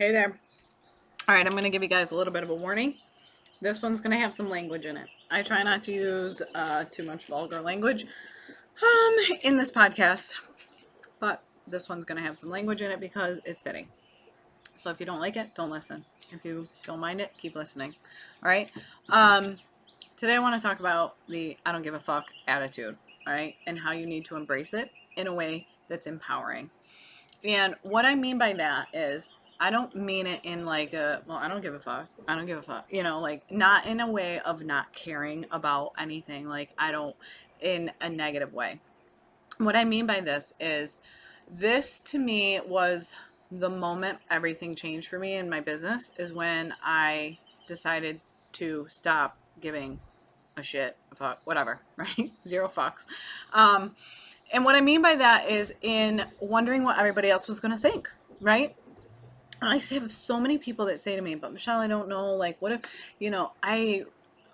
Hey there. All right, I'm going to give you guys a little bit of a warning. This one's going to have some language in it. I try not to use uh, too much vulgar language um, in this podcast, but this one's going to have some language in it because it's fitting. So if you don't like it, don't listen. If you don't mind it, keep listening. All right. Um, today I want to talk about the I don't give a fuck attitude. All right, and how you need to embrace it in a way that's empowering. And what I mean by that is I don't mean it in like a, well, I don't give a fuck. I don't give a fuck. You know, like not in a way of not caring about anything. Like I don't, in a negative way. What I mean by this is this to me was the moment everything changed for me in my business is when I decided to stop giving a shit, a fuck, whatever, right? Zero fucks. Um, and what I mean by that is in wondering what everybody else was going to think, right? I have so many people that say to me, but Michelle, I don't know, like, what if, you know, I,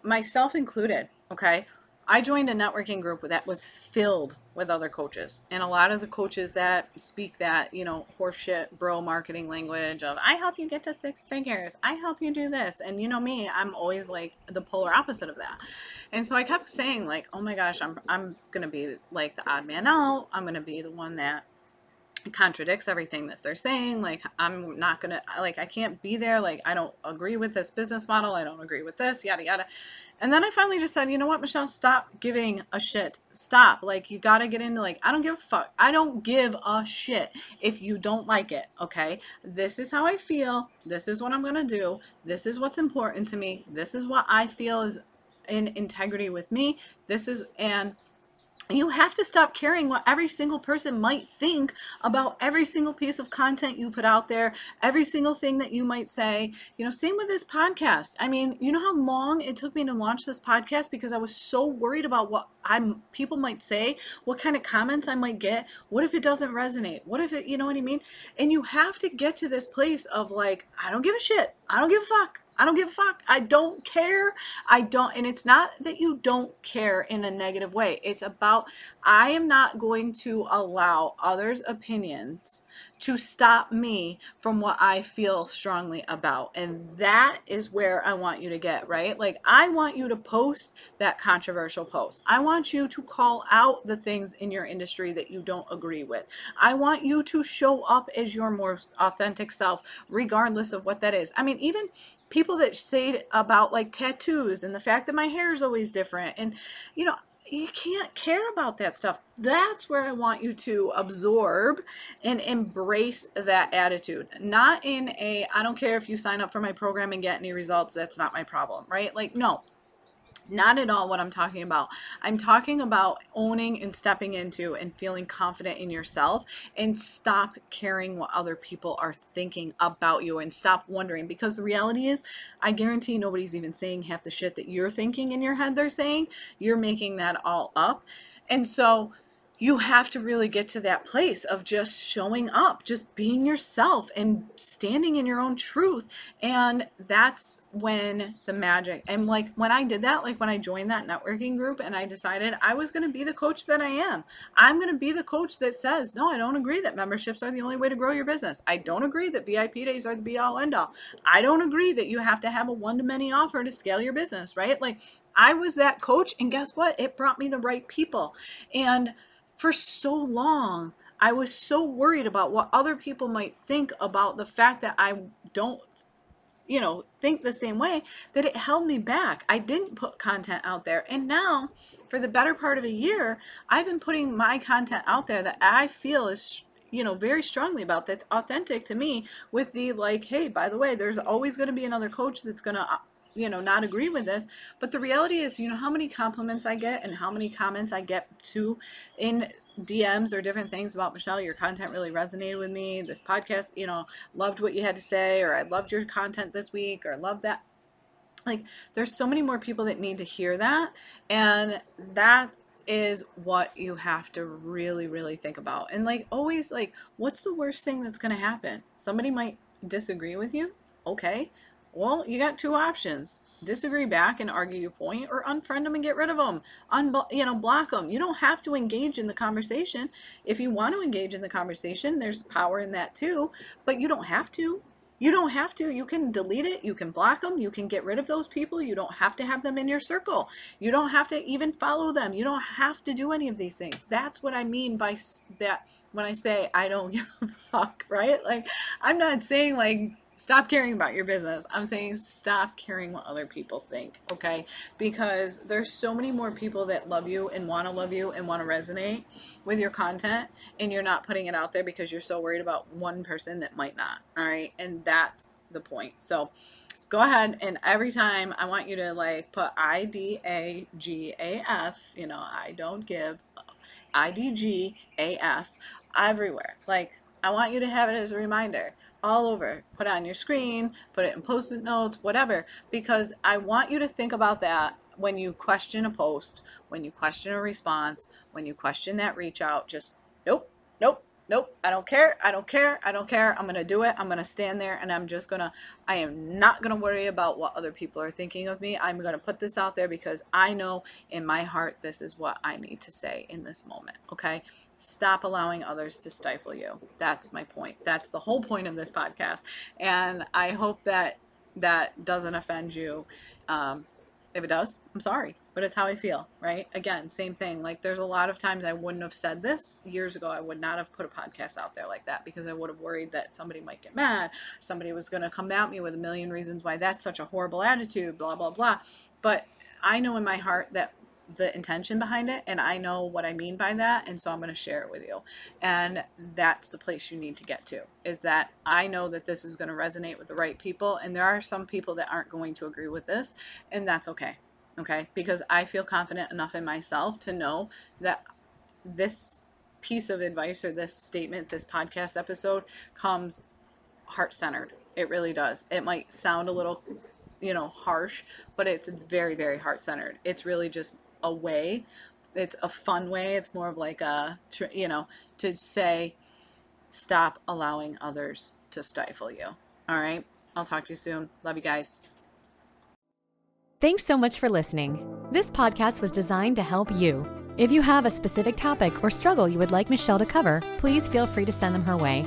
myself included, okay, I joined a networking group that was filled with other coaches. And a lot of the coaches that speak that, you know, horseshit bro marketing language of, I help you get to six figures, I help you do this. And you know me, I'm always like the polar opposite of that. And so I kept saying, like, oh my gosh, I'm, I'm going to be like the odd man out. I'm going to be the one that contradicts everything that they're saying like i'm not gonna like i can't be there like i don't agree with this business model i don't agree with this yada yada. And then i finally just said you know what michelle? Stop giving a shit. Stop. Like you gotta get into like i don't give a fuck. I don't give a shit if you don't like it okay? This is how i feel. This is what i'm gonna do. This is what's important to me. This is what i feel is in integrity with me. This is and you have to stop caring what every single person might think about every single piece of content you put out there, every single thing that you might say. You know, same with this podcast. I mean, you know how long it took me to launch this podcast because I was so worried about what I'm people might say, what kind of comments I might get, what if it doesn't resonate? What if it, you know what I mean? And you have to get to this place of like, I don't give a shit. I don't give a fuck. I don't give a fuck. I don't care. I don't, and it's not that you don't care in a negative way. It's about, I am not going to allow others' opinions to stop me from what I feel strongly about. And that is where I want you to get, right? Like, I want you to post that controversial post. I want you to call out the things in your industry that you don't agree with. I want you to show up as your more authentic self, regardless of what that is. I mean, even people that say about like tattoos and the fact that my hair is always different and you know you can't care about that stuff. That's where i want you to absorb and embrace that attitude. Not in a i don't care if you sign up for my program and get any results that's not my problem right? Like no not at all what I'm talking about. I'm talking about owning and stepping into and feeling confident in yourself and stop caring what other people are thinking about you and stop wondering because the reality is, I guarantee nobody's even saying half the shit that you're thinking in your head they're saying. You're making that all up. And so you have to really get to that place of just showing up, just being yourself and standing in your own truth. And that's when the magic, and like when I did that, like when I joined that networking group and I decided I was going to be the coach that I am, I'm going to be the coach that says, no, I don't agree that memberships are the only way to grow your business. I don't agree that VIP days are the be all end all. I don't agree that you have to have a one to many offer to scale your business, right? Like I was that coach, and guess what? It brought me the right people. And for so long, I was so worried about what other people might think about the fact that I don't, you know, think the same way that it held me back. I didn't put content out there. And now, for the better part of a year, I've been putting my content out there that I feel is you know very strongly about that's authentic to me with the like hey by the way there's always going to be another coach that's going to uh, you know, not agree with this. But the reality is, you know, how many compliments I get and how many comments I get to in DMs or different things about Michelle, your content really resonated with me. This podcast, you know, loved what you had to say, or I loved your content this week, or love that. Like, there's so many more people that need to hear that. And that is what you have to really, really think about. And like, always, like, what's the worst thing that's going to happen? Somebody might disagree with you. Okay. Well, you got two options. Disagree back and argue your point or unfriend them and get rid of them Un- you know block them you don't have to engage in the conversation. If you want to engage in the conversation there's power in that too but you don't have to. You don't have to. You can delete it. You can block them you can get rid of those people. You don't have to have them in your circle. You don't have to even follow them. You don't have to do any of these things. That's what i mean by that when i say i don't give a fuck right? Like i'm not saying like Stop caring about your business. I'm saying stop caring what other people think, okay? Because there's so many more people that love you and want to love you and want to resonate with your content, and you're not putting it out there because you're so worried about one person that might not, all right? And that's the point. So, go ahead and every time I want you to like put I D A G A F, you know, I don't give I D G A F everywhere. Like, I want you to have it as a reminder all over. Put it on your screen, put it in post it notes, whatever, because I want you to think about that when you question a post, when you question a response, when you question that reach out. Just nope, nope, nope, I don't care, I don't care, I don't care. I'm going to do it. I'm going to stand there and I'm just going to, I am not going to worry about what other people are thinking of me. I'm going to put this out there because I know in my heart this is what I need to say in this moment. Okay. Stop allowing others to stifle you. That's my point. That's the whole point of this podcast. And I hope that that doesn't offend you. Um, if it does, I'm sorry, but it's how I feel, right? Again, same thing. Like there's a lot of times I wouldn't have said this years ago. I would not have put a podcast out there like that because I would have worried that somebody might get mad. Somebody was going to come at me with a million reasons why that's such a horrible attitude, blah, blah, blah. But I know in my heart that the intention behind it and I know what I mean by that and so I'm going to share it with you. And that's the place you need to get to is that I know that this is going to resonate with the right people and there are some people that aren't going to agree with this and that's okay. Okay? Because I feel confident enough in myself to know that this piece of advice or this statement, this podcast episode comes heart-centered. It really does. It might sound a little you know harsh but it's very very heart centered it's really just a way. It's a fun way. It's more of like a, you know, to say, stop allowing others to stifle you. All right. I'll talk to you soon. Love you guys. Thanks so much for listening. This podcast was designed to help you. If you have a specific topic or struggle you would like Michelle to cover, please feel free to send them her way.